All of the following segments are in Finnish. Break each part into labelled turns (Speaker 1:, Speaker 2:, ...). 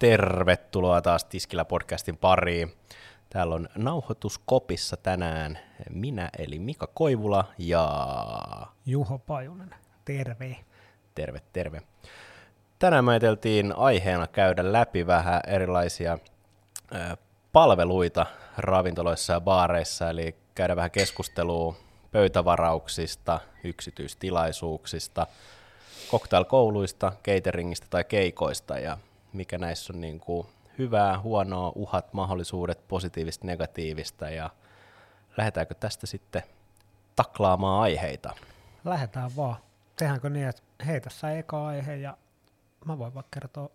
Speaker 1: Tervetuloa taas Tiskillä podcastin pariin. Täällä on nauhoituskopissa tänään minä eli Mika Koivula ja
Speaker 2: Juho Pajunen. Terve.
Speaker 1: Terve, terve. Tänään me ajateltiin aiheena käydä läpi vähän erilaisia palveluita ravintoloissa ja baareissa, eli käydä vähän keskustelua pöytävarauksista, yksityistilaisuuksista, cocktailkouluista, cateringista tai keikoista ja mikä näissä on niin kuin hyvää, huonoa, uhat, mahdollisuudet, positiivista, negatiivista ja lähdetäänkö tästä sitten taklaamaan aiheita?
Speaker 2: Lähdetään vaan. Tehdäänkö niin, että hei tässä eka aihe ja mä voin vaikka kertoa,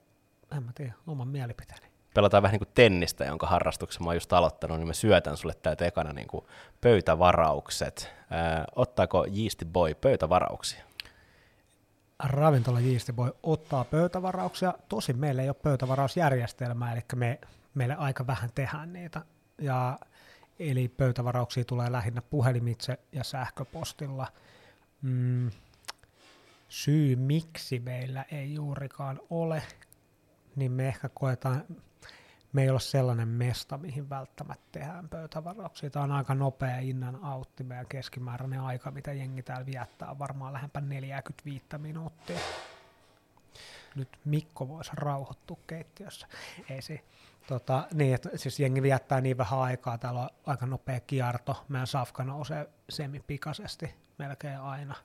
Speaker 2: en mä tiedä, oman mielipiteeni.
Speaker 1: Pelataan vähän niin kuin tennistä, jonka harrastuksen mä oon just aloittanut, niin mä syötän sulle täältä ekana niin kuin pöytävaraukset. Ää, ottaako Yeasty Boy pöytävarauksia?
Speaker 2: Ravintola Jiisti voi ottaa pöytävarauksia. Tosin meillä ei ole pöytävarausjärjestelmää, eli me, meille aika vähän tehdään niitä. Ja, eli pöytävarauksia tulee lähinnä puhelimitse ja sähköpostilla. Mm, syy, miksi meillä ei juurikaan ole, niin me ehkä koetaan me ei ole sellainen mesta, mihin välttämättä tehdään pöytävarauksia. Tämä on aika nopea innan autti. Meidän keskimääräinen aika, mitä jengi täällä viettää, on varmaan lähempä 45 minuuttia. Nyt Mikko voisi rauhoittua keittiössä. Ei se. Tota, niin, että siis jengi viettää niin vähän aikaa, täällä on aika nopea kierto, meidän safka nousee semipikaisesti melkein aina,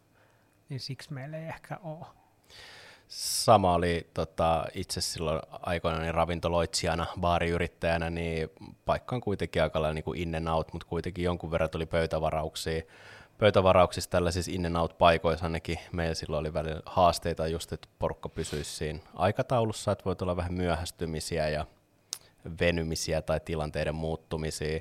Speaker 2: niin siksi meillä ei ehkä ole
Speaker 1: sama oli tota, itse silloin aikoinaan niin ravintoloitsijana, baariyrittäjänä, niin paikka on kuitenkin aika lailla niin in and out, mutta kuitenkin jonkun verran tuli pöytävarauksia. Pöytävarauksissa tällaisissa in and out paikoissa ainakin meillä silloin oli välillä haasteita just, että porukka pysyisi siinä aikataulussa, että voi olla vähän myöhästymisiä ja venymisiä tai tilanteiden muuttumisia.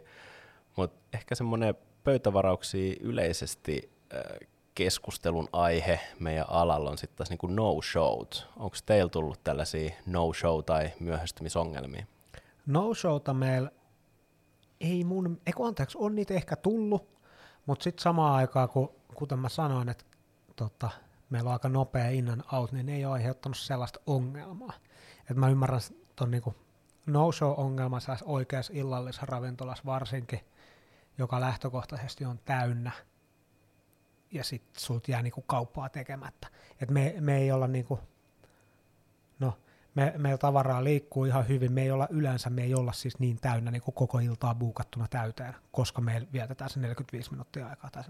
Speaker 1: Mutta ehkä semmoinen pöytävarauksia yleisesti äh, keskustelun aihe meidän alalla on sitten taas niin no-showt. Onko teillä tullut tällaisia no-show- tai myöhästymisongelmia?
Speaker 2: No-showta meillä ei mun, eikö anteeksi, on niitä ehkä tullut, mutta sitten samaan aikaan, kun, kuten mä sanoin, että tota, meillä on aika nopea innan out, niin ne ei ole aiheuttanut sellaista ongelmaa. Et mä ymmärrän tuon niinku no-show-ongelma oikeassa illallisessa ravintolassa varsinkin, joka lähtökohtaisesti on täynnä – ja sitten sulta jää niinku kauppaa tekemättä. Et me, me ei olla niinku, no, me, meillä tavaraa liikkuu ihan hyvin, me ei olla yleensä, me ei olla siis niin täynnä niin koko iltaa buukattuna täyteen, koska me vietetään se 45 minuuttia aikaa tai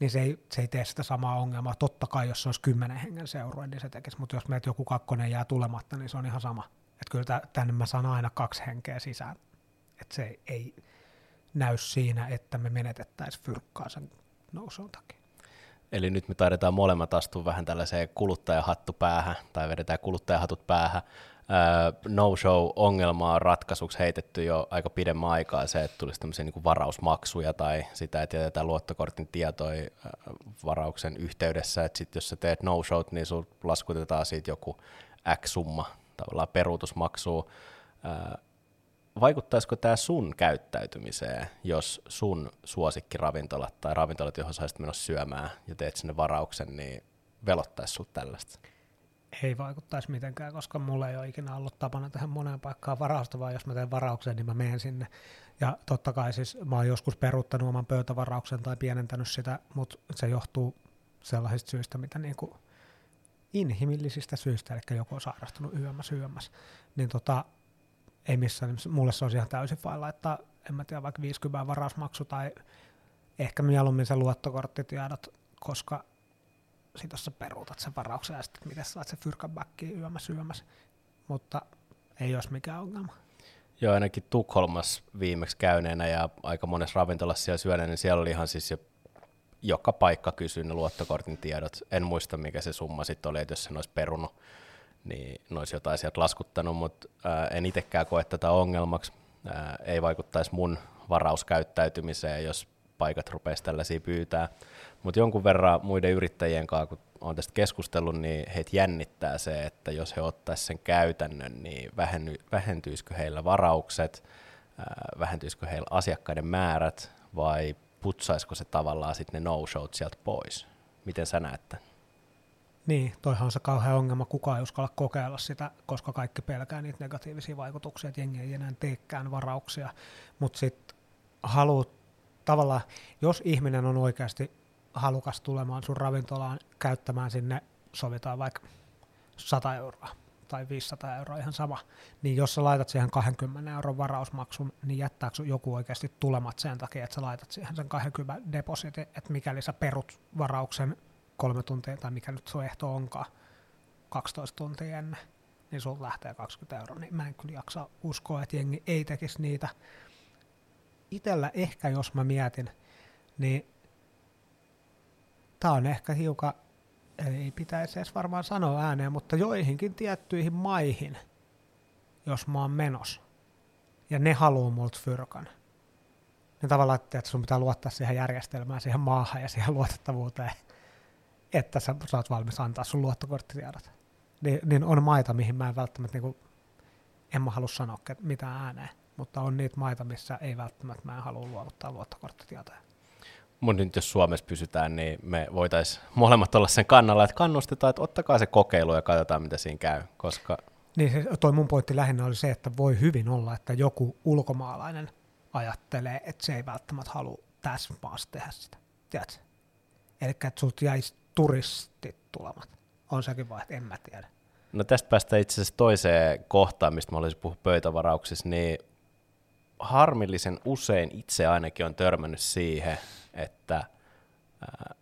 Speaker 2: niin se ei, se ei tee sitä samaa ongelmaa. Totta kai, jos se olisi 10 hengen seurue, niin se tekisi, mutta jos meiltä joku kakkonen jää tulematta, niin se on ihan sama. Että kyllä tänne mä saan aina kaksi henkeä sisään. Että se ei näy siinä, että me menetettäisiin fyrkkaa sen nousun takia.
Speaker 1: Eli nyt me taidetaan molemmat astua vähän tällaiseen kuluttajahattu päähän, tai vedetään kuluttajahatut päähän. no-show-ongelmaa ratkaisuksi heitetty jo aika pidemmän aikaa se, että tulisi tämmöisiä niin varausmaksuja tai sitä, että jätetään luottokortin tietoi varauksen yhteydessä, että sit jos sä teet no-showt, niin sun laskutetaan siitä joku X-summa tavallaan peruutusmaksua vaikuttaisiko tämä sun käyttäytymiseen, jos sun suosikkiravintolat tai ravintolat, johon saisit menossa syömään ja teet sinne varauksen, niin velottaisi sinut tällaista?
Speaker 2: Ei vaikuttaisi mitenkään, koska mulla ei ole ikinä ollut tapana tähän moneen paikkaan varausta, vaan jos mä teen varauksen, niin mä menen sinne. Ja totta kai siis mä oon joskus peruuttanut oman pöytävarauksen tai pienentänyt sitä, mutta se johtuu sellaisista syistä, mitä niinku inhimillisistä syistä, eli joku on sairastunut yömmäs yömmäs. Niin tota, ei missään nimessä, mulle se olisi ihan täysin vain laittaa, en mä tiedä, vaikka 50 varausmaksu tai ehkä mieluummin se luottokorttitiedot, koska sit jos sä peruutat sen varauksen ja sitten miten saat se fyrkan backiin yömässä yömässä, mutta ei olisi mikään ongelma.
Speaker 1: Joo, ainakin Tukholmassa viimeksi käyneenä ja aika monessa ravintolassa siellä syöneenä, niin siellä oli ihan siis jo joka paikka kysyi ne luottokortin tiedot. En muista, mikä se summa sitten oli, että jos sen olisi perunut niin ne olisi jotain sieltä laskuttanut, mutta en itsekään koe tätä ongelmaksi. Ei vaikuttaisi mun varauskäyttäytymiseen, jos paikat rupeaisi tällaisia pyytää. Mutta jonkun verran muiden yrittäjien kanssa, kun olen tästä keskustellut, niin heitä jännittää se, että jos he ottaisivat sen käytännön, niin vähenny, vähentyisikö heillä varaukset, vähentyisikö heillä asiakkaiden määrät vai putsaisiko se tavallaan sitten ne no-showt sieltä pois? Miten sä näet tämän?
Speaker 2: Niin, toihan on se kauhean ongelma, kukaan ei uskalla kokeilla sitä, koska kaikki pelkää niitä negatiivisia vaikutuksia, että jengi ei enää teekään varauksia, mutta sitten haluat tavallaan, jos ihminen on oikeasti halukas tulemaan sun ravintolaan käyttämään sinne, sovitaan vaikka 100 euroa tai 500 euroa, ihan sama, niin jos sä laitat siihen 20 euron varausmaksun, niin jättääkö joku oikeasti tulemat sen takia, että sä laitat siihen sen 20 depositin, että mikäli sä perut varauksen kolme tuntia, tai mikä nyt sun ehto onkaan, 12 tuntia ennen, niin sun lähtee 20 euroa, niin mä en kyllä jaksa uskoa, että jengi ei tekisi niitä. Itellä ehkä, jos mä mietin, niin tää on ehkä hiukan, ei pitäisi edes varmaan sanoa ääneen, mutta joihinkin tiettyihin maihin, jos mä oon menos, ja ne haluaa multa fyrkan, niin tavallaan, että sun pitää luottaa siihen järjestelmään, siihen maahan ja siihen luotettavuuteen, että sä, sä oot valmis antaa sun luottokorttitiedot. Ni, niin on maita, mihin mä en välttämättä, niin kuin, en mä halua sanoa mitään ääneen, mutta on niitä maita, missä ei välttämättä mä en halua luovuttaa luottokorttitietoja.
Speaker 1: Mutta nyt jos Suomessa pysytään, niin me voitaisiin molemmat olla sen kannalla, että kannustetaan, että ottakaa se kokeilu ja katsotaan, mitä siinä käy, koska...
Speaker 2: Niin se, toi mun pointti lähinnä oli se, että voi hyvin olla, että joku ulkomaalainen ajattelee, että se ei välttämättä halua tässä maassa tehdä sitä. Tiedätkö? Eli että sulta jäisi turistit tulemat. On sekin että en mä tiedä.
Speaker 1: No tästä päästään itse asiassa toiseen kohtaan, mistä mä olisin puhua pöytävarauksissa, niin harmillisen usein itse ainakin on törmännyt siihen, että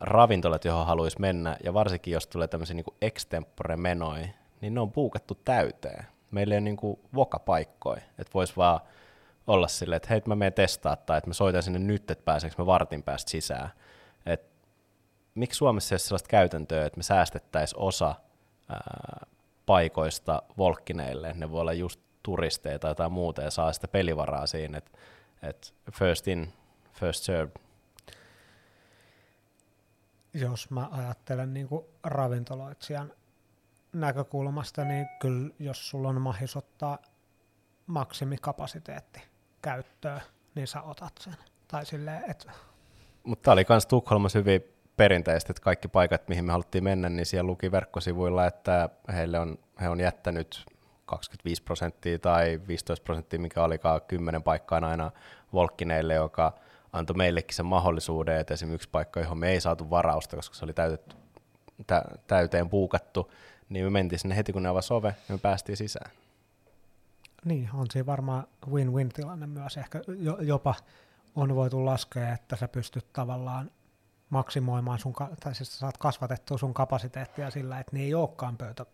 Speaker 1: ravintolat, johon haluaisi mennä, ja varsinkin jos tulee tämmöisiä niin extempore menoi, niin ne on puukattu täyteen. Meillä ei ole niin vokapaikkoja, että voisi vaan olla silleen, että hei, mä menen testaa, tai että mä soitan sinne nyt, että pääseekö mä vartin päästä sisään. Miksi Suomessa ei ole sellaista käytäntöä, että me säästettäisiin osa ää, paikoista volkkineille, ne voi olla just turisteja tai jotain muuta, ja saa sitä pelivaraa siinä, että et first in, first served.
Speaker 2: Jos mä ajattelen niin kuin ravintoloitsijan näkökulmasta, niin kyllä jos sulla on mahis ottaa maksimikapasiteetti käyttöön, niin sä otat sen. Tai silleen, että...
Speaker 1: Mutta tämä oli myös Tukholmassa hyvin perinteistä, että kaikki paikat, mihin me haluttiin mennä, niin siellä luki verkkosivuilla, että heille on, he on jättänyt 25 prosenttia tai 15 prosenttia, mikä olikaan kymmenen paikkaa aina Volkkineille, joka antoi meillekin sen mahdollisuuden, että esimerkiksi yksi paikka, johon me ei saatu varausta, koska se oli täytetty, tä, täyteen puukattu, niin me mentiin sinne heti, kun ne avasi ove, ja me päästiin sisään.
Speaker 2: Niin, on siinä varmaan win-win tilanne myös. Ehkä jopa on voitu laskea, että sä pystyt tavallaan maksimoimaan sun, tai siis saat kasvatettua sun kapasiteettia sillä, että ne ei olekaan pöytä,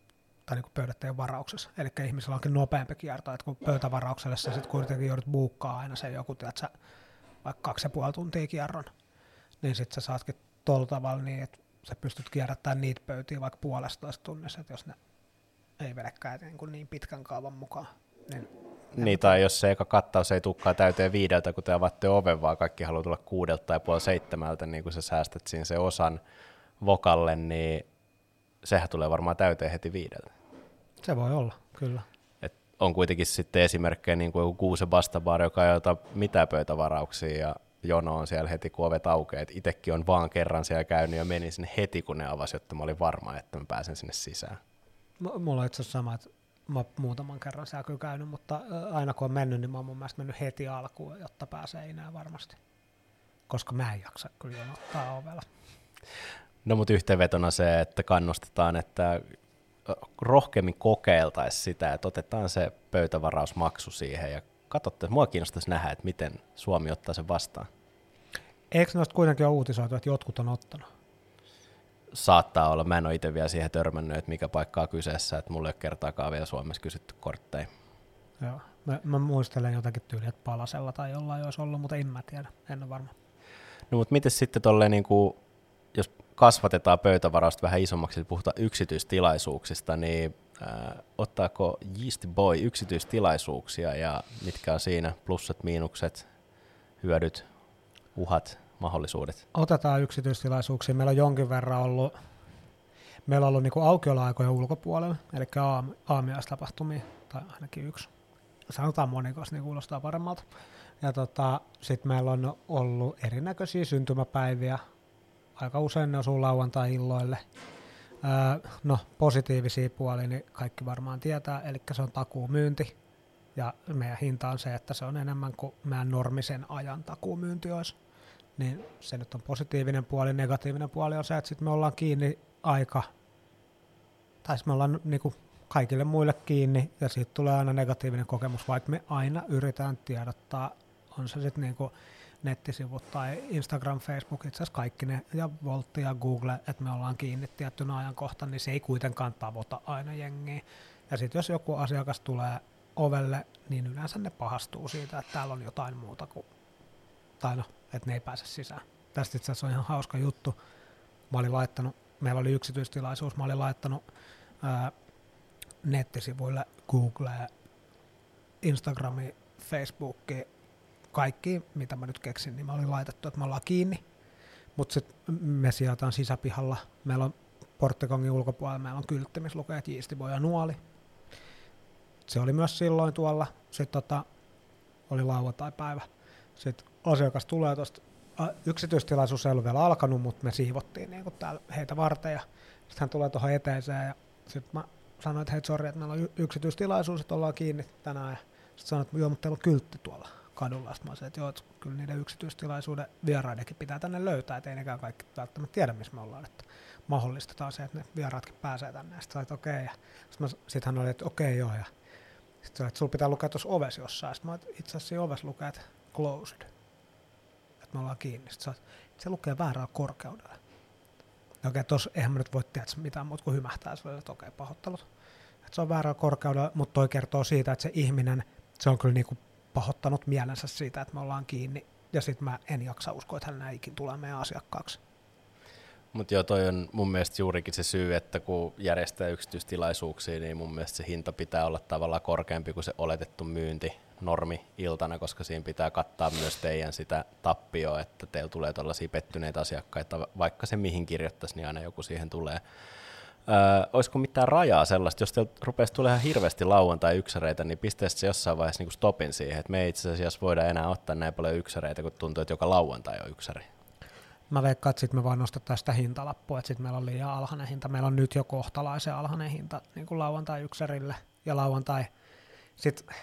Speaker 2: tai niin pöydätteen varauksessa. Eli ihmisellä onkin nopeampi kierto, että kun pöytävaraukselle sä sitten kuitenkin joudut buukkaa aina se joku, sä, vaikka kaksi ja puoli tuntia kierron, niin sitten sä saatkin tuolla tavalla niin, että sä pystyt kierrättämään niitä pöytiä vaikka puolestoista tunnissa, että jos ne ei vedäkään niin, niin pitkän kaavan mukaan. Niin,
Speaker 1: niin tai jos se eka kattaus ei tukkaa täyteen viideltä, kun te avatte oven, vaan kaikki haluaa tulla kuudelta tai puoli seitsemältä, niin kun sä säästät siinä se osan vokalle, niin sehän tulee varmaan täyteen heti viideltä.
Speaker 2: Se voi olla, kyllä.
Speaker 1: Et on kuitenkin sitten esimerkkejä niin kuin Kuusen vastabaari, joka ei ota mitään pöytävarauksia ja jono on siellä heti, kun ovet aukeaa. Itsekin on vaan kerran siellä käynyt ja menin sinne heti, kun ne avasi, jotta mä olin varma, että mä pääsen sinne sisään.
Speaker 2: M- mulla on itse asiassa sama, että mä muutaman kerran siellä kyllä käynyt, mutta aina kun on mennyt, niin mä oon mun mielestä mennyt heti alkuun, jotta pääsee enää varmasti. Koska mä en jaksa kyllä jonottaa ovella.
Speaker 1: No mutta yhteenvetona se, että kannustetaan, että rohkeammin kokeiltaisiin sitä, että otetaan se pöytävarausmaksu siihen ja katsotte, mua kiinnostaisi nähdä, että miten Suomi ottaa sen vastaan.
Speaker 2: Eikö noista kuitenkin ole uutisoitu, että jotkut on ottanut?
Speaker 1: Saattaa olla. Mä en ole itse vielä siihen törmännyt, että mikä paikka on kyseessä, että mulle ei ole kertaakaan vielä Suomessa kysytty kortteja.
Speaker 2: Joo. Mä, mä muistelen jotakin tyyliä, että palasella tai jollain olisi ollut, mutta en mä tiedä, en ole varma.
Speaker 1: No mutta miten sitten tolleen, niin kuin, jos kasvatetaan pöytävarausta vähän isommaksi, eli puhutaan yksityistilaisuuksista, niin äh, ottaako Yeast Boy yksityistilaisuuksia ja mitkä on siinä plussat, miinukset, hyödyt, uhat, mahdollisuudet?
Speaker 2: Otetaan yksityistilaisuuksia. Meillä on jonkin verran ollut, meillä on ollut niin aukioloaikojen ulkopuolella, eli aamiaistapahtumia, tai ainakin yksi. Sanotaan monikos, niin kuulostaa paremmalta. Ja tota, sitten meillä on ollut erinäköisiä syntymäpäiviä, aika usein ne osuu lauantai-illoille. Öö, no positiivisia puolia, niin kaikki varmaan tietää, eli se on takuumyynti, ja meidän hinta on se, että se on enemmän kuin meidän normisen ajan takuumyynti olisi. Niin se nyt on positiivinen puoli. Negatiivinen puoli on se, että sitten me ollaan kiinni aika, tai me ollaan niinku kaikille muille kiinni, ja siitä tulee aina negatiivinen kokemus, vaikka me aina yritetään tiedottaa, on se sitten niinku nettisivut tai Instagram, Facebook, itse asiassa kaikki ne, ja Voltti ja Google, että me ollaan kiinni tiettynä ajankohta, niin se ei kuitenkaan tavoita aina jengiä. Ja sitten jos joku asiakas tulee ovelle, niin yleensä ne pahastuu siitä, että täällä on jotain muuta kuin, tai että ne ei pääse sisään. Tästä itse asiassa on ihan hauska juttu. Mä olin laittanut, meillä oli yksityistilaisuus, mä olin laittanut ää, nettisivuille Google, Instagrami, Facebooki, kaikki, mitä mä nyt keksin, niin mä olin laitettu, että me ollaan kiinni. Mutta sitten me sijataan sisäpihalla. Meillä on porttikongin ulkopuolella, meillä on kyltti, missä lukee, että jiistivoja nuoli. Se oli myös silloin tuolla. Sitten tota, oli lauantai-päivä. Sitten asiakas tulee tuosta, yksityistilaisuus ei ollut vielä alkanut, mutta me siivottiin niin täällä heitä varten. Ja sitten hän tulee tuohon eteiseen ja sitten mä sanoin, että hei sori, että meillä on yksityistilaisuus, että ollaan kiinni tänään. Ja sitten sanoin, että joo, mutta teillä on kyltti tuolla kadulla. Sitten mä sanoin, että joo, että kyllä niiden yksityistilaisuuden vieraidenkin pitää tänne löytää, että ei nekään kaikki välttämättä tiedä, missä me ollaan. Että mahdollistetaan se, että ne vieraatkin pääsee tänne. Sitten että okei. Okay. Sitten sit hän oli, että okei okay, joo. Ja sitten sulla pitää lukea tuossa ovessa jossain. Sitten mä itse asiassa ovessa lukee, että closed. Että me ollaan kiinni. Että se lukee väärällä korkeudella. Ja okei, tuossa eihän mä nyt voi tehdä mitään muuta kuin hymähtää. Oli, että okei, pahoittelut. Että se on väärällä korkeudella, mutta toi kertoo siitä, että se ihminen, se on kyllä niinku pahoittanut mielensä siitä, että me ollaan kiinni. Ja sitten mä en jaksa uskoa, että hän ikin tulee meidän asiakkaaksi.
Speaker 1: Mutta joo, toi on mun mielestä juurikin se syy, että kun järjestää yksityistilaisuuksia, niin mun mielestä se hinta pitää olla tavallaan korkeampi kuin se oletettu myynti normi iltana, koska siinä pitää kattaa myös teidän sitä tappioa, että teillä tulee tällaisia pettyneitä asiakkaita, vaikka se mihin kirjoittaisi, niin aina joku siihen tulee. Öö, olisiko mitään rajaa sellaista, jos teillä rupeaisi tulemaan hirveästi lauantai yksäreitä, niin pistäisi se jossain vaiheessa niin stopin siihen, että me ei itse asiassa voida enää ottaa näin paljon yksäreitä, kun tuntuu, että joka lauantai on yksäri.
Speaker 2: Mä veikkaan, että sitten me vaan nostetaan sitä hintalappua, että sitten meillä on liian alhainen hinta. Meillä on nyt jo kohtalaisen alhainen hinta niin kuin lauantai yksärille ja lauantai. Sitten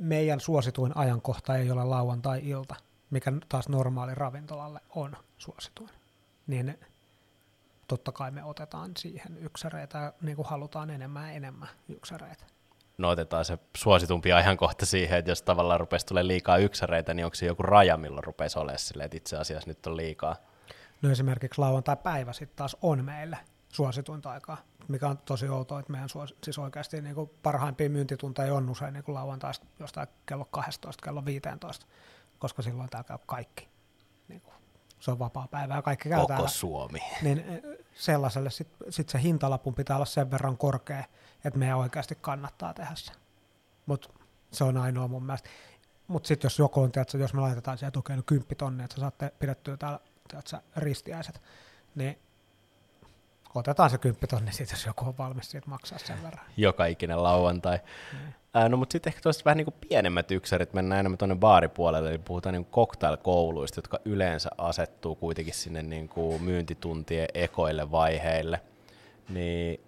Speaker 2: meidän suosituin ajankohta ei ole lauantai-ilta, mikä taas normaali ravintolalle on suosituin. Niin totta kai me otetaan siihen yksäreitä, niin kuin halutaan enemmän ja enemmän yksäreitä.
Speaker 1: No otetaan se suositumpi ajankohta siihen, että jos tavallaan rupesi tulee liikaa yksäreitä, niin onko se joku raja, milloin rupesi olemaan silleen, että itse asiassa nyt on liikaa?
Speaker 2: No esimerkiksi lauantai-päivä sitten taas on meille suosituinta aikaa, mikä on tosi outoa, että meidän suos, siis oikeasti niin kuin parhaimpia myyntitunteja on usein niin lauantaista jostain kello 12, kello 15, koska silloin täällä käy kaikki. Niin kuin, se on vapaa päivä ja kaikki käy
Speaker 1: Koko
Speaker 2: täällä.
Speaker 1: Suomi.
Speaker 2: Niin eh, sellaiselle sitten sit se hintalapun pitää olla sen verran korkea, että meidän oikeasti kannattaa tehdä se. Mutta se on ainoa mun mielestä. Mutta sitten jos joku on, tiedätkö, jos me laitetaan siihen tukeen no 10 tonnia, että sä saatte pidettyä täällä tiedätkö, ristiäiset, niin otetaan se 10 tonni siitä, jos joku on valmis siitä maksaa sen verran.
Speaker 1: Joka ikinen lauantai. Mm. Ää, no mutta sitten ehkä tuosta vähän niin kuin pienemmät yksärit, mennään enemmän tuonne baaripuolelle, eli puhutaan niin cocktail-kouluista, jotka yleensä asettuu kuitenkin sinne niin kuin myyntituntien ekoille vaiheille. Niin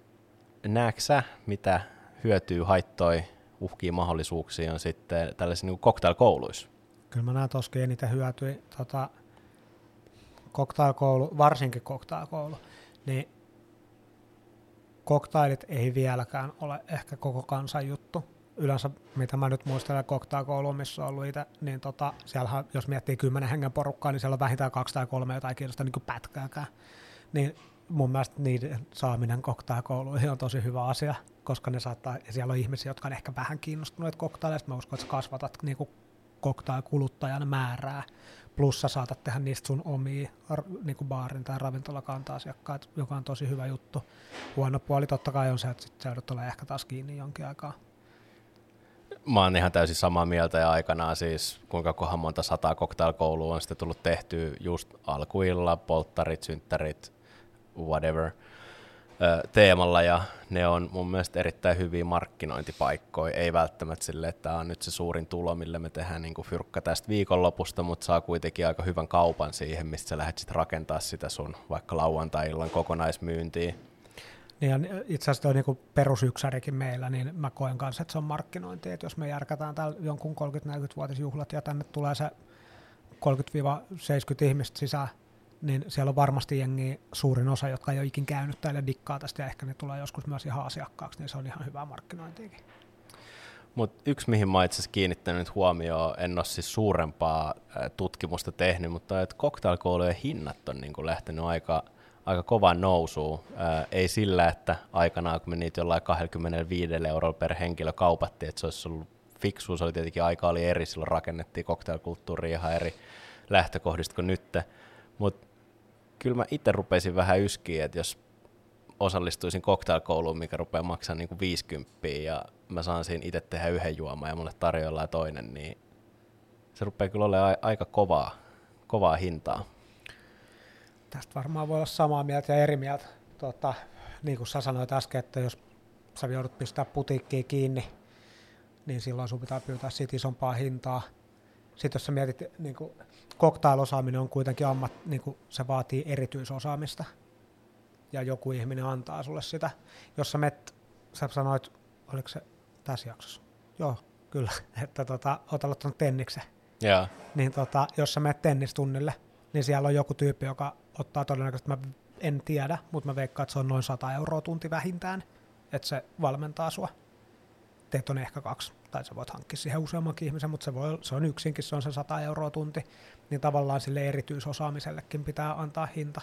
Speaker 1: näetkö sä, mitä hyötyy, haittoi, uhkia, mahdollisuuksia on sitten tällaisissa niin cocktail-kouluissa?
Speaker 2: Kyllä mä näen toskin eniten hyötyä. Tota, cocktail-koulu, varsinkin cocktail-koulu, niin koktailit ei vieläkään ole ehkä koko kansan juttu. Yleensä, mitä mä nyt muistelen cocktail-koulu, missä on ollut itse, niin tota, siellähän, jos miettii kymmenen hengen porukkaa, niin siellä on vähintään kaksi tai kolme jotain kiinnosta niin pätkääkään. Niin mun mielestä niiden saaminen koktaikouluihin on tosi hyvä asia, koska ne saattaa, ja siellä on ihmisiä, jotka on ehkä vähän kiinnostuneet koktaileista. Mä uskon, että sä kasvatat niin koktaikuluttajan määrää, plus sä saatat tehdä niistä sun omia niin kuin baarin tai ravintolakanta-asiakkaat, joka on tosi hyvä juttu. Huono puoli totta kai on se, että sit joudut olemaan ehkä taas kiinni jonkin aikaa.
Speaker 1: Mä oon ihan täysin samaa mieltä ja aikanaan siis kuinka kohan monta sataa cocktailkoulua on sitten tullut tehty just alkuilla, polttarit, synttärit, whatever. Teemalla ja ne on mun mielestä erittäin hyviä markkinointipaikkoja. Ei välttämättä sille, että tämä on nyt se suurin tulo, millä me tehdään niin kuin fyrkka tästä viikonlopusta, mutta saa kuitenkin aika hyvän kaupan siihen, mistä sä lähdet sitten rakentaa sitä sun vaikka lauantai-illan kokonaismyyntiä.
Speaker 2: Niin itse asiassa tuo niin perusyksärikin meillä, niin mä koen kanssa, että se on markkinointi, että jos me järkätään täällä jonkun 30-40-vuotisjuhlat ja tänne tulee se 30-70 ihmistä sisään, niin siellä on varmasti jengi suurin osa, jotka ei ole ikin käynyt täällä dikkaa tästä ja ehkä ne tulee joskus myös ihan asiakkaaksi, niin se on ihan hyvää markkinointiakin.
Speaker 1: Mutta yksi, mihin mä itse kiinnittänyt huomioon, en ole siis suurempaa tutkimusta tehnyt, mutta että cocktailkoulujen hinnat on niin lähtenyt aika, aika kovaan nousuun. Ää, ei sillä, että aikanaan kun me niitä jollain 25 eurolla per henkilö kaupattiin, että se olisi ollut fiksu, se oli tietenkin aika oli eri, silloin rakennettiin cocktailkulttuuria ihan eri lähtökohdista kuin nyt. Mutta kyllä mä itse rupesin vähän yskiä, että jos osallistuisin cocktailkouluun, mikä rupeaa maksamaan niin kuin 50 ja mä saan siinä itse tehdä yhden juoman ja mulle tarjoillaan toinen, niin se rupeaa kyllä olemaan aika kovaa, kovaa hintaa.
Speaker 2: Tästä varmaan voi olla samaa mieltä ja eri mieltä. Tota, niin kuin sä sanoit äsken, että jos sä joudut pistää putiikkiä kiinni, niin silloin sun pitää pyytää siitä isompaa hintaa. Sitten jos sä mietit, niin kuin, cocktail-osaaminen on kuitenkin ammat, niin kuin, se vaatii erityisosaamista, ja joku ihminen antaa sulle sitä. Jos sä met, sä sanoit, oliko se tässä jaksossa? Joo, kyllä, että tota, oot aloittanut tenniksen.
Speaker 1: Yeah.
Speaker 2: Niin tota, jos sä menet tennistunnille, niin siellä on joku tyyppi, joka ottaa todennäköisesti, mä en tiedä, mutta mä veikkaan, että se on noin 100 euroa tunti vähintään, että se valmentaa sua. Teet on ehkä kaksi, tai sä voit hankkia siihen useammankin ihmisen, mutta se, voi, se on yksinkin, se on se 100 euroa tunti, niin tavallaan sille erityisosaamisellekin pitää antaa hinta.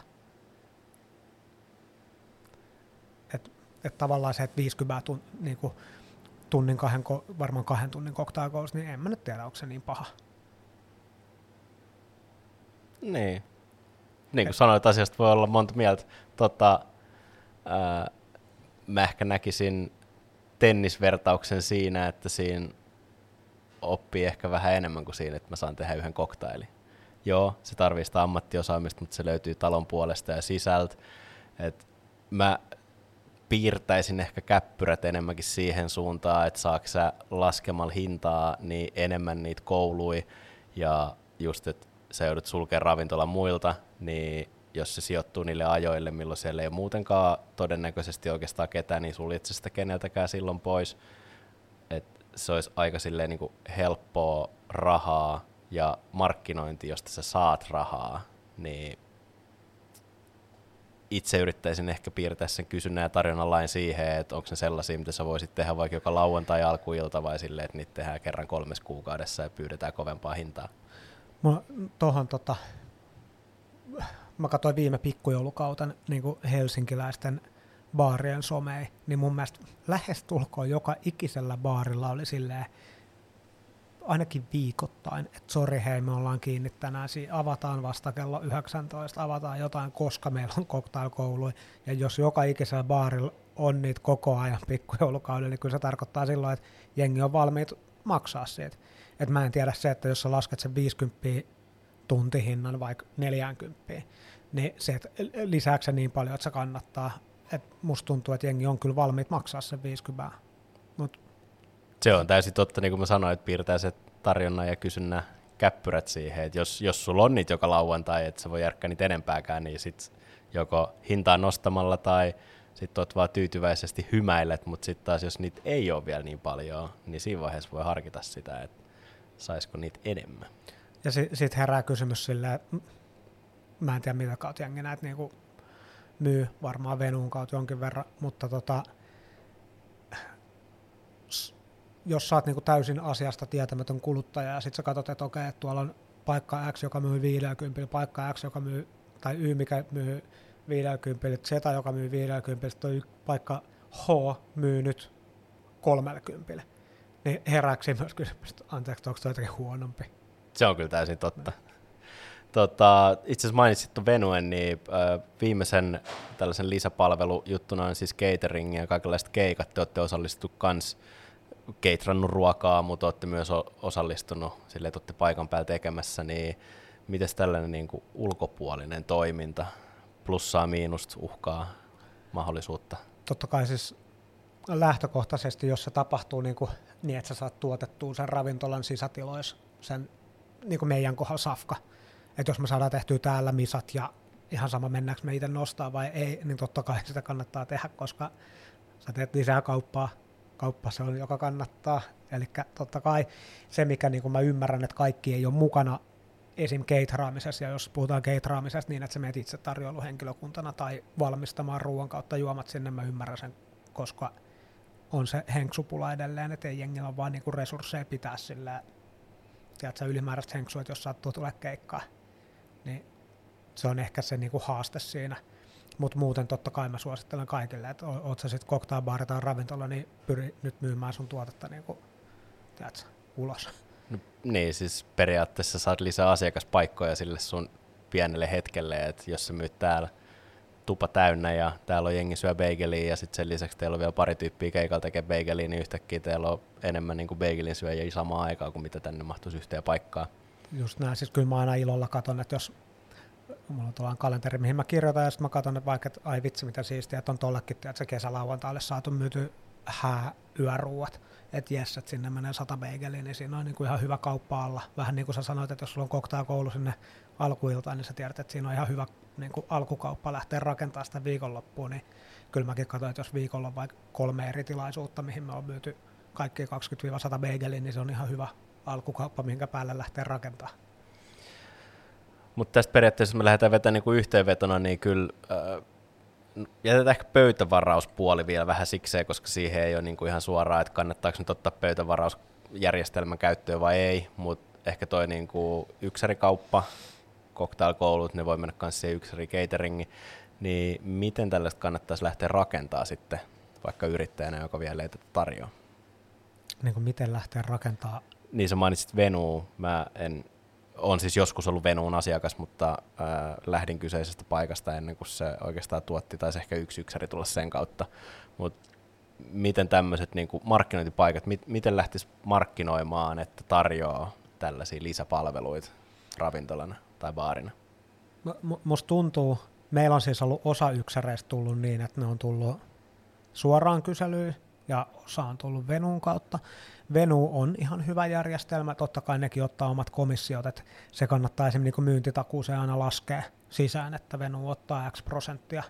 Speaker 2: Että et tavallaan se, että 50 tun, niin kuin tunnin kahden, varmaan kahden tunnin cocktailkoulut, niin en mä nyt tiedä, onko se niin paha.
Speaker 1: Niin. Niin kuin sanoit, asiasta voi olla monta mieltä. Tota, ää, mä ehkä näkisin tennisvertauksen siinä, että siinä oppii ehkä vähän enemmän kuin siinä, että mä saan tehdä yhden koktailin. Joo, se tarvii sitä ammattiosaamista, mutta se löytyy talon puolesta ja sisältä. Et mä piirtäisin ehkä käppyrät enemmänkin siihen suuntaan, että saako sä laskemalla hintaa niin enemmän niitä koului ja just, että sä joudut sulkemaan ravintola muilta, niin jos se sijoittuu niille ajoille, milloin siellä ei ole muutenkaan todennäköisesti oikeastaan ketään, niin suljet sitä keneltäkään silloin pois. Et se olisi aika silleen niin kuin helppoa rahaa ja markkinointi, josta sä saat rahaa, niin itse yrittäisin ehkä piirtää sen kysynnän ja tarjonnan lain siihen, että onko ne sellaisia, mitä sä voisit tehdä vaikka joka lauantai alkuilta vai silleen, että niitä tehdään kerran kolmes kuukaudessa ja pyydetään kovempaa hintaa.
Speaker 2: Mä, tohon, tota, mä katsoin viime pikkujoulukauten niin helsinkiläisten baarien somei, niin mun mielestä lähestulkoon joka ikisellä baarilla oli silleen, ainakin viikoittain, että sori hei, me ollaan kiinni tänään, siinä avataan vasta kello 19, avataan jotain, koska meillä on cocktailkoulu, ja jos joka ikisellä baarilla on niitä koko ajan pikkujoulukaudella, niin kyllä se tarkoittaa silloin, että jengi on valmiit maksaa siitä. Et mä en tiedä se, että jos sä lasket sen 50 tuntihinnan vaikka 40, niin se, että lisääkö se niin paljon, että se kannattaa. Et musta tuntuu, että jengi on kyllä valmiit maksaa sen 50. Mut
Speaker 1: se on täysin totta, niin kuin mä sanoin, että piirtää se tarjonnan ja kysynnän käppyrät siihen, että jos, jos sulla on niitä joka lauantai, että sä voi järkkää niitä enempääkään, niin sit joko hintaa nostamalla tai sitten oot vaan tyytyväisesti hymäilet, mutta sitten taas jos niitä ei ole vielä niin paljon, niin siinä vaiheessa voi harkita sitä, että saisiko niitä enemmän.
Speaker 2: Ja sitten sit herää kysymys silleen, mä en tiedä mitä kautta jengi näitä niinku myy, varmaan Venuun kautta jonkin verran, mutta tota, jos sä oot niinku täysin asiasta tietämätön kuluttaja ja sitten sä katsot, että okei, tuolla on paikka X, joka myy 50, paikka X, joka myy, tai Y, mikä myy 50, Z, joka myy 50, toi paikka H myy nyt 30. Niin herääksi myös kysymys, anteeksi, onko toi jotenkin huonompi?
Speaker 1: Se on kyllä täysin totta. Tota, itse asiassa mainitsit tuon Venuen, niin äh, viimeisen tällaisen lisäpalvelujuttuna on siis catering ja kaikenlaiset keikat. Te olette osallistu kans keitrannut ruokaa, mutta olette myös osallistunut, sille että olette paikan päällä tekemässä, niin miten tällainen niin kuin ulkopuolinen toiminta, plussaa, miinusta, uhkaa? mahdollisuutta?
Speaker 2: Totta kai siis lähtökohtaisesti, jos se tapahtuu niin, kuin, niin että sä saat tuotettua sen ravintolan sisätiloissa sen niin kuin meidän kohdalla safka. Että jos me saadaan tehtyä täällä misat ja ihan sama mennäänkö me itse nostaa vai ei, niin totta kai sitä kannattaa tehdä, koska sä teet lisää kauppaa, kauppa se on, joka kannattaa. Eli totta kai se, mikä niin kuin mä ymmärrän, että kaikki ei ole mukana esim. keithraamisessa, ja jos puhutaan keithraamisesta niin, että sä menet itse tarjoiluhenkilökuntana tai valmistamaan ruoan kautta juomat sinne, mä ymmärrän sen, koska on se henksupula edelleen, että ei jengillä vaan niinku resursseja pitää sillä tiedätkö, henksua, että jos sattuu tulee keikkaa, niin se on ehkä se niinku haaste siinä. Mutta muuten totta kai mä suosittelen kaikille, että oot sä sitten cocktailbaari tai ravintola, niin pyri nyt myymään sun tuotetta niinku, tiedätkö, ulos.
Speaker 1: No, niin, siis periaatteessa saat lisää asiakaspaikkoja sille sun pienelle hetkelle, että jos sä myyt täällä tupa täynnä ja täällä on jengi syö beigeliä ja sitten sen lisäksi teillä on vielä pari tyyppiä keikalla tekee beigeliä, niin yhtäkkiä teillä on enemmän niin kuin beigelin syöjiä samaan aikaan kuin mitä tänne mahtuisi yhteen paikkaan.
Speaker 2: Just näin, siis kyllä mä aina ilolla katson, että jos mulla on tuollainen kalenteri, mihin mä kirjoitan, ja sitten mä katson, että vaikka, että ai vitsi, mitä siistiä, että on tollekin, että se kesälauantaalle saatu myyty hää yöruuat, että jes, että sinne menee sata beigeliä, niin siinä on niin kuin ihan hyvä kauppa alla. Vähän niin kuin sä sanoit, että jos sulla on koktaa koulu sinne alkuiltaan, niin sä tiedät, että siinä on ihan hyvä niin kuin alkukauppa lähteä rakentamaan sitä viikonloppuun, niin kyllä mäkin katsoin, että jos viikolla on vaikka kolme eri tilaisuutta, mihin me on myyty kaikki 20-100 beigeliä, niin se on ihan hyvä alkukauppa, minkä päälle lähtee rakentamaan.
Speaker 1: Mutta tästä periaatteessa me lähdetään vetämään niin kuin yhteenvetona, niin kyllä äh, jätetään ehkä pöytävarauspuoli vielä vähän sikseen, koska siihen ei ole niin kuin ihan suoraan, että kannattaako nyt ottaa pöytävarausjärjestelmän käyttöön vai ei, mutta ehkä toi niin kuin yksärikauppa, cocktailkoulut, ne voi mennä kanssa siihen yksiäri cateringi, niin miten tällaista kannattaisi lähteä rakentaa sitten vaikka yrittäjänä, joka vielä ei tätä tarjoa?
Speaker 2: Niin kuin miten lähteä rakentaa?
Speaker 1: Niin sä mainitsit Venuu, mä en on siis joskus ollut Venuun asiakas, mutta äh, lähdin kyseisestä paikasta ennen kuin se oikeastaan tuotti, tai ehkä yksi yksäri tulla sen kautta. Mutta miten tämmöiset niin markkinointipaikat, mit, miten lähtisi markkinoimaan, että tarjoaa tällaisia lisäpalveluita ravintolana tai baarina?
Speaker 2: Musta tuntuu, meillä on siis ollut osa yksäreistä tullut niin, että ne on tullut suoraan kyselyyn ja osa on tullut Venun kautta. Venu on ihan hyvä järjestelmä, totta kai nekin ottaa omat komissiot, että se kannattaa esimerkiksi niin myyntitakuuseen aina laskea sisään, että Venu ottaa X prosenttia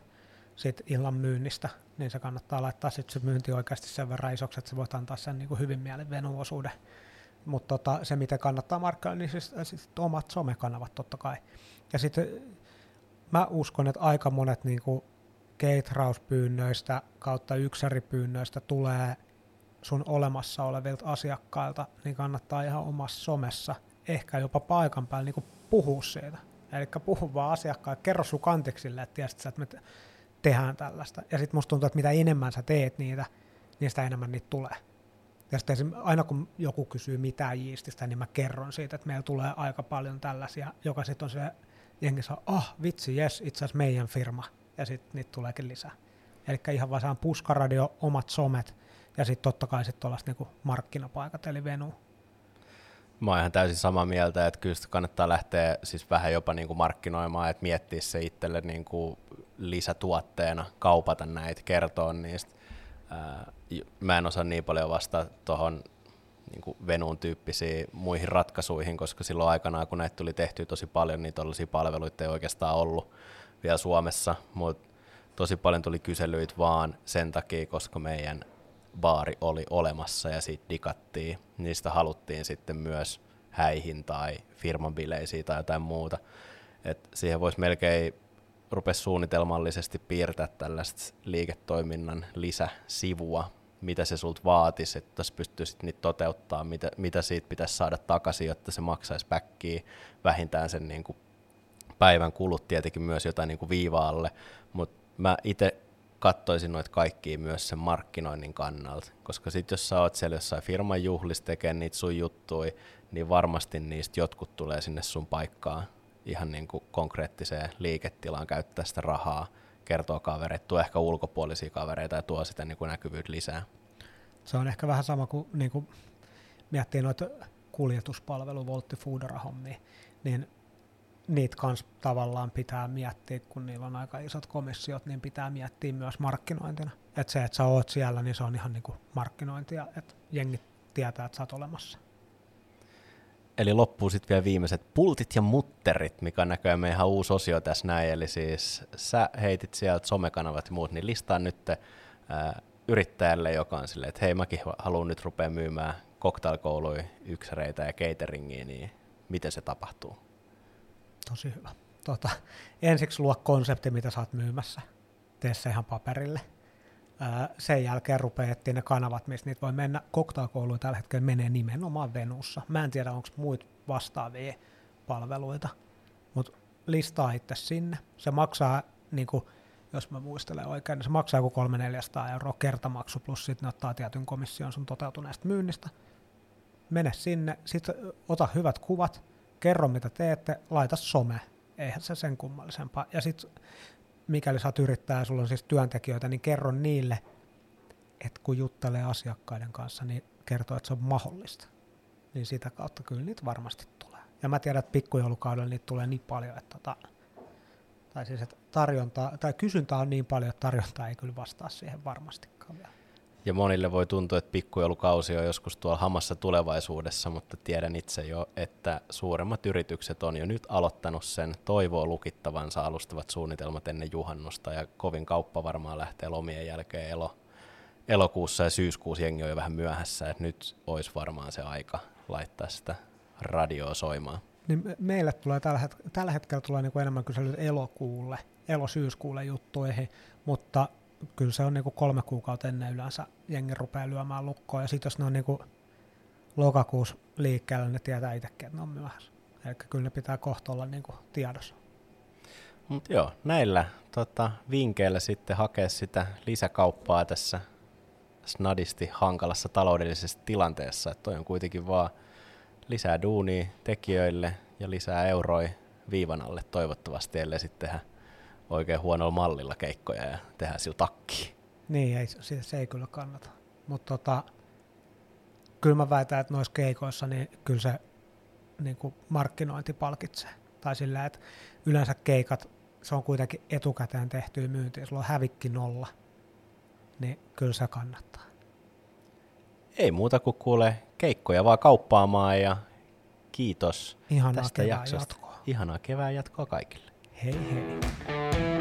Speaker 2: sit illan myynnistä, niin se kannattaa laittaa sitten se myynti oikeasti sen verran isoksi, että se voit antaa sen niin kuin hyvin mielen Venu-osuuden. Mutta tota, se, miten kannattaa markkinoida, niin siis, siis omat somekanavat totta kai. Ja sitten mä uskon, että aika monet niin keitrauspyynnöistä kautta yksäripyynnöistä tulee sun olemassa olevilta asiakkailta, niin kannattaa ihan omassa somessa, ehkä jopa paikan päällä niin puhua siitä. Eli puhu vaan asiakkaille, kerro sun kantiksille, että tiesit että me tehdään tällaista. Ja sitten musta tuntuu, että mitä enemmän sä teet niitä, niin sitä enemmän niitä tulee. Ja sitten aina kun joku kysyy mitään jiististä, niin mä kerron siitä, että meillä tulee aika paljon tällaisia, joka sitten on se jengi saa, ah vitsi, jes, itse asiassa meidän firma. Ja sitten niitä tuleekin lisää. Eli ihan vaan saan puskaradio, omat somet, ja sitten totta kai sitten tuollaiset niinku markkinapaikat, eli Venu.
Speaker 1: Mä oon ihan täysin samaa mieltä, että kyllä kannattaa lähteä siis vähän jopa niinku markkinoimaan, että miettiä se itselle niinku lisätuotteena, kaupata näitä, kertoa niistä. Mä en osaa niin paljon vastata tuohon niin Venuun tyyppisiin muihin ratkaisuihin, koska silloin aikanaan, kun näitä tuli tehty tosi paljon, niin tällaisia palveluita ei oikeastaan ollut vielä Suomessa, mutta tosi paljon tuli kyselyitä vaan sen takia, koska meidän baari oli olemassa ja siitä dikattiin. Niistä haluttiin sitten myös häihin tai firman bileisiin tai jotain muuta. Et siihen voisi melkein rupea suunnitelmallisesti piirtää tällaista liiketoiminnan lisäsivua, mitä se sulta vaatisi, että tässä pystyisit niitä toteuttaa, mitä, mitä siitä pitäisi saada takaisin, jotta se maksaisi päkkiä vähintään sen niin kuin päivän kulut tietenkin myös jotain niin kuin viivaalle, mutta mä itse kattoisin noita kaikkia myös sen markkinoinnin kannalta, koska sitten jos sä oot siellä jossain firman juhlissa tekemään niitä sun juttui, niin varmasti niistä jotkut tulee sinne sun paikkaan ihan niin kuin konkreettiseen liiketilaan käyttää sitä rahaa, kertoo kavereita, tuo ehkä ulkopuolisia kavereita ja tuo sitä niin kuin näkyvyyttä lisää.
Speaker 2: Se on ehkä vähän sama kuin, niin kuin miettii noita kuljetuspalvelu Voltti Foodora hommia, niin niitä kans tavallaan pitää miettiä, kun niillä on aika isot komissiot, niin pitää miettiä myös markkinointina. Että se, että sä oot siellä, niin se on ihan niinku markkinointia, että jengit tietää, että sä oot olemassa.
Speaker 1: Eli loppuu sitten vielä viimeiset pultit ja mutterit, mikä on näköjään meidän ihan uusi osio tässä näin. Eli siis sä heitit sieltä somekanavat ja muut, niin listaa nyt ää, yrittäjälle, joka on silleen, että hei mäkin haluan nyt rupea myymään cocktailkouluja, yksäreitä ja cateringia, niin miten se tapahtuu?
Speaker 2: Tosi hyvä. Tota, ensiksi luo konsepti, mitä sä oot myymässä. Tee se ihan paperille. Sen jälkeen rupeaa etsiä ne kanavat, missä niitä voi mennä. Cocktailkouluja tällä hetkellä menee nimenomaan Venussa. Mä en tiedä, onko muita vastaavia palveluita, mutta listaa itse sinne. Se maksaa, niin kuin, jos mä muistelen oikein, niin se maksaa joku 300-400 euroa kertamaksu, plus sitten ne ottaa tietyn komission sun toteutuneesta myynnistä. Mene sinne, sitten ota hyvät kuvat, kerro mitä teette, laita some, eihän se sen kummallisempaa. Ja sitten mikäli sä yrittää ja sulla on siis työntekijöitä, niin kerro niille, että kun juttelee asiakkaiden kanssa, niin kertoo, että se on mahdollista. Niin sitä kautta kyllä niitä varmasti tulee. Ja mä tiedän, että pikkujoulukaudella niitä tulee niin paljon, että tota, tai siis, että tarjonta, tai kysyntää on niin paljon, että tarjonta ei kyllä vastaa siihen varmastikaan vielä.
Speaker 1: Ja monille voi tuntua, että pikkujoulukausi on joskus tuolla hamassa tulevaisuudessa, mutta tiedän itse jo, että suuremmat yritykset on jo nyt aloittanut sen toivoa lukittavansa alustavat suunnitelmat ennen juhannusta, ja kovin kauppa varmaan lähtee lomien jälkeen elo, elokuussa ja syyskuussa jengi on jo vähän myöhässä, että nyt olisi varmaan se aika laittaa sitä radioa soimaan.
Speaker 2: Niin meille tulee tällä, het- tällä hetkellä tulee niin kuin enemmän kyselyitä elokuulle, elosyyskuulle juttuihin, mutta kyllä se on niin kuin kolme kuukautta ennen yleensä jengi rupeaa lyömään lukkoa, ja sitten jos ne on niin kuin lokakuussa liikkeellä, ne tietää itsekin, että ne on myöhässä. Eli kyllä ne pitää kohta olla niin kuin tiedossa.
Speaker 1: Mutta joo, näillä tota, vinkkeillä sitten hakea sitä lisäkauppaa tässä snadisti hankalassa taloudellisessa tilanteessa. Että toi on kuitenkin vaan lisää duunia tekijöille ja lisää euroja viivan alle toivottavasti, ellei sitten tehdä oikein huonolla mallilla keikkoja ja tehdä sillä takki.
Speaker 2: Niin, ei, se, se ei kyllä kannata. Mutta tota, kyllä mä väitän, että noissa keikoissa niin kyllä se niin kuin markkinointi palkitsee. Tai sillä, että yleensä keikat, se on kuitenkin etukäteen tehtyä myyntiä, sulla on hävikki nolla, niin kyllä se kannattaa.
Speaker 1: Ei muuta kuin kuule keikkoja vaan kauppaamaan ja kiitos
Speaker 2: Ihanaa
Speaker 1: tästä jaksosta.
Speaker 2: jatkoa.
Speaker 1: Ihanaa kevään jatkoa kaikille.
Speaker 2: Hei hei.